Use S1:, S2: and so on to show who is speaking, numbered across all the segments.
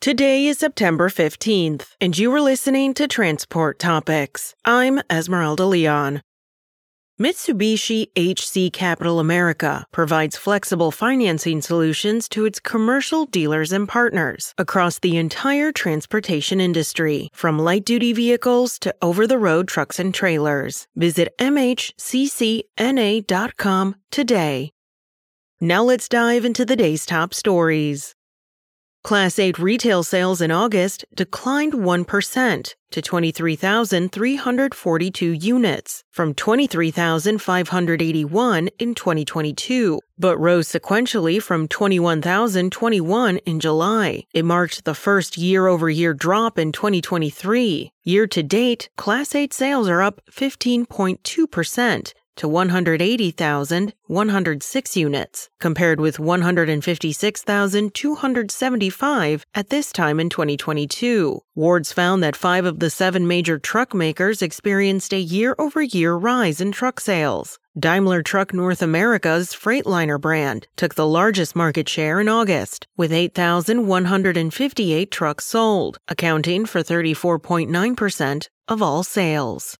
S1: Today is September 15th, and you are listening to Transport Topics. I'm Esmeralda Leon. Mitsubishi HC Capital America provides flexible financing solutions to its commercial dealers and partners across the entire transportation industry, from light duty vehicles to over the road trucks and trailers. Visit MHCCNA.com today. Now let's dive into the day's top stories. Class 8 retail sales in August declined 1% to 23,342 units from 23,581 in 2022, but rose sequentially from 21,021 in July. It marked the first year over year drop in 2023. Year to date, Class 8 sales are up 15.2% to 180,106 units, compared with 156,275 at this time in 2022. Wards found that five of the seven major truck makers experienced a year over year rise in truck sales. Daimler Truck North America's Freightliner brand took the largest market share in August, with 8,158 trucks sold, accounting for 34.9% of all sales.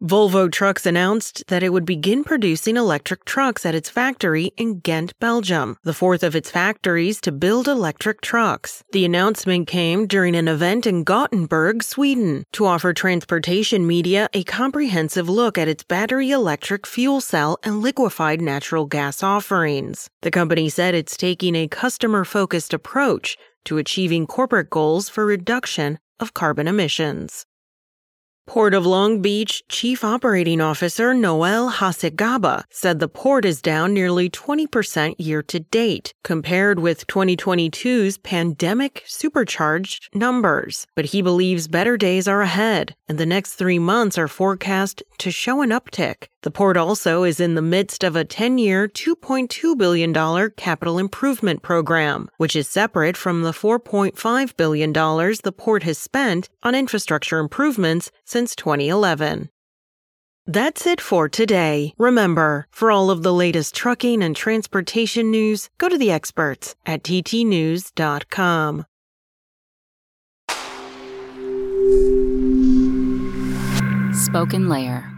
S1: Volvo Trucks announced that it would begin producing electric trucks at its factory in Ghent, Belgium, the fourth of its factories to build electric trucks. The announcement came during an event in Gothenburg, Sweden, to offer transportation media a comprehensive look at its battery electric fuel cell and liquefied natural gas offerings. The company said it's taking a customer focused approach to achieving corporate goals for reduction of carbon emissions. Port of Long Beach Chief Operating Officer Noel Hasegawa said the port is down nearly 20% year to date, compared with 2022's pandemic supercharged numbers. But he believes better days are ahead, and the next three months are forecast to show an uptick. The port also is in the midst of a 10 year, $2.2 billion capital improvement program, which is separate from the $4.5 billion the port has spent on infrastructure improvements since 2011. That's it for today. Remember, for all of the latest trucking and transportation news, go to the experts at ttnews.com.
S2: SpokenLayer.